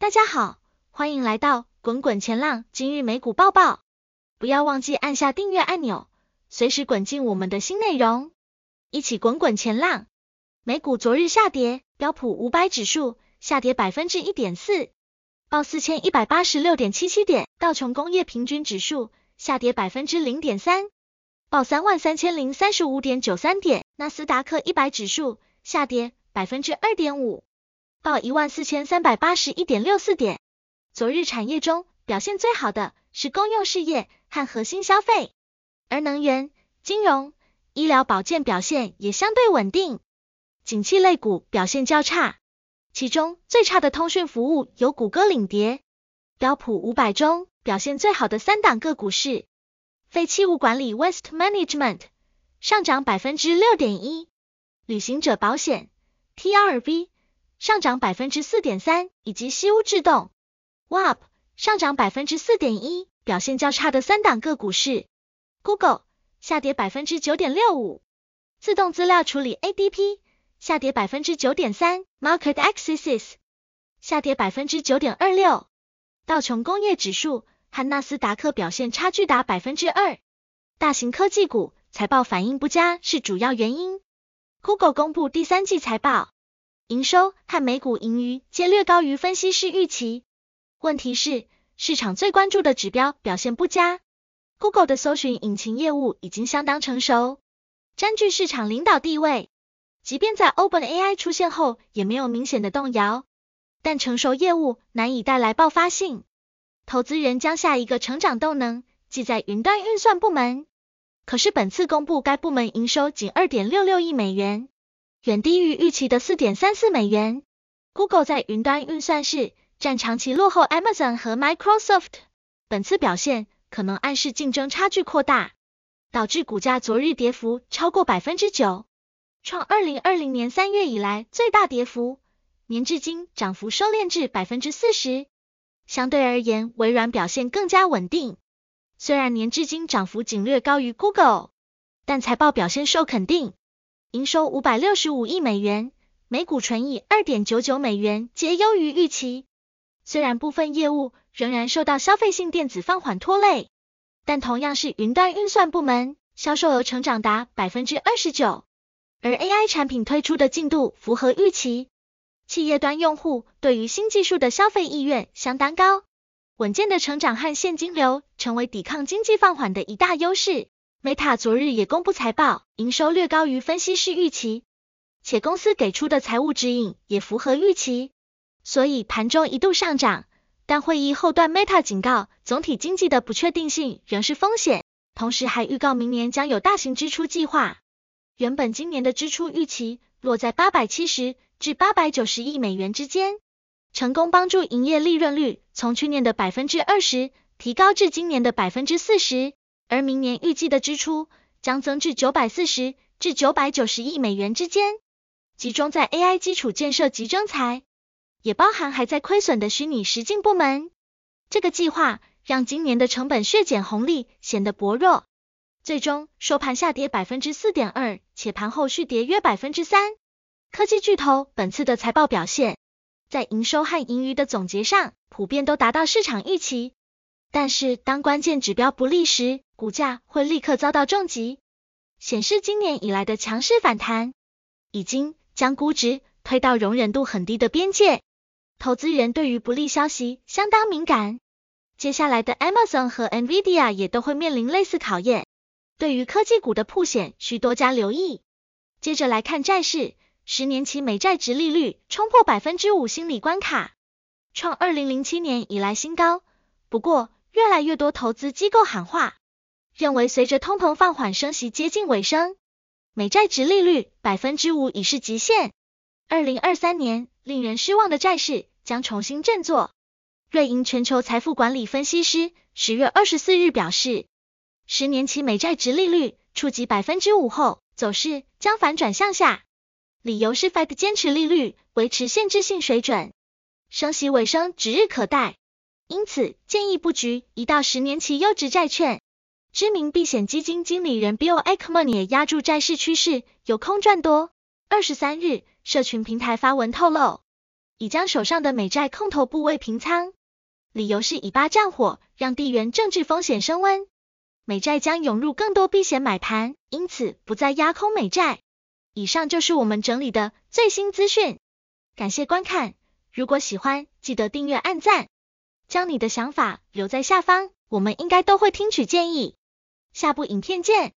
大家好，欢迎来到滚滚前浪今日美股报报。不要忘记按下订阅按钮，随时滚进我们的新内容，一起滚滚前浪。美股昨日下跌，标普五百指数下跌百分之一点四，报四千一百八十六点七七点；道琼工业平均指数下跌百分之零点三，报三万三千零三十五点九三点；纳斯达克一百指数下跌百分之二点五。报一万四千三百八十一点六四点。昨日产业中表现最好的是公用事业和核心消费，而能源、金融、医疗保健表现也相对稳定。景气类股表现较差，其中最差的通讯服务由谷歌领跌。标普五百中表现最好的三档个股是废弃物管理 （Waste Management） 上涨百分之六点一，旅行者保险 （TRV）。上涨百分之四点三，以及西屋制动，WAP 上涨百分之四点一。表现较差的三档个股是 Google 下跌百分之九点六五，自动资料处理 ADP 下跌百分之九点三，MarketAxess 下跌百分之九点二六。道琼工业指数和纳斯达克表现差距达百分之二。大型科技股财报反应不佳是主要原因。Google 公布第三季财报。营收和每股盈余皆略高于分析师预期。问题是，市场最关注的指标表现不佳。Google 的搜寻引擎业务已经相当成熟，占据市场领导地位。即便在 OpenAI 出现后，也没有明显的动摇。但成熟业务难以带来爆发性。投资人将下一个成长动能记在云端运算部门。可是本次公布该部门营收仅二点六六亿美元。远低于预期的四点三四美元。Google 在云端运算市占长期落后 Amazon 和 Microsoft，本次表现可能暗示竞争差距扩大，导致股价昨日跌幅超过百分之九，创二零二零年三月以来最大跌幅，年至今涨幅收敛至百分之四十。相对而言，微软表现更加稳定，虽然年至今涨幅仅略高于 Google，但财报表现受肯定。营收五百六十五亿美元，每股纯益二点九九美元，皆优于预期。虽然部分业务仍然受到消费性电子放缓拖累，但同样是云端运算部门，销售额成长达百分之二十九，而 AI 产品推出的进度符合预期。企业端用户对于新技术的消费意愿相当高，稳健的成长和现金流成为抵抗经济放缓的一大优势。Meta 昨日也公布财报，营收略高于分析师预期，且公司给出的财务指引也符合预期，所以盘中一度上涨。但会议后段，Meta 警告，总体经济的不确定性仍是风险，同时还预告明年将有大型支出计划。原本今年的支出预期落在八百七十至八百九十亿美元之间，成功帮助营业利润率从去年的百分之二十提高至今年的百分之四十。而明年预计的支出将增至九百四十至九百九十亿美元之间，集中在 AI 基础建设及征才，也包含还在亏损的虚拟实境部门。这个计划让今年的成本削减红利显得薄弱，最终收盘下跌百分之四点二，且盘后续跌约百分之三。科技巨头本次的财报表现，在营收和盈余的总结上，普遍都达到市场预期。但是当关键指标不利时，股价会立刻遭到重击，显示今年以来的强势反弹已经将估值推到容忍度很低的边界。投资人对于不利消息相当敏感，接下来的 Amazon 和 Nvidia 也都会面临类似考验。对于科技股的曝险需多加留意。接着来看债市，十年期美债殖利率冲破百分之五心理关卡，创二零零七年以来新高。不过，越来越多投资机构喊话，认为随着通膨放缓，升息接近尾声，美债殖利率百分之五已是极限。二零二三年令人失望的债市将重新振作。瑞银全球财富管理分析师十月二十四日表示，十年期美债殖利率触及百分之五后，走势将反转向下，理由是 Fed 坚持利率维持限制性水准，升息尾声指日可待。因此，建议布局一到十年期优质债券。知名避险基金经理人 Bill Ackman 也押注债市趋势有空赚多。二十三日，社群平台发文透露，已将手上的美债空头部位平仓，理由是以巴战火让地缘政治风险升温，美债将涌入更多避险买盘，因此不再压空美债。以上就是我们整理的最新资讯，感谢观看。如果喜欢，记得订阅、按赞，将你的想法留在下方，我们应该都会听取建议。下部影片见。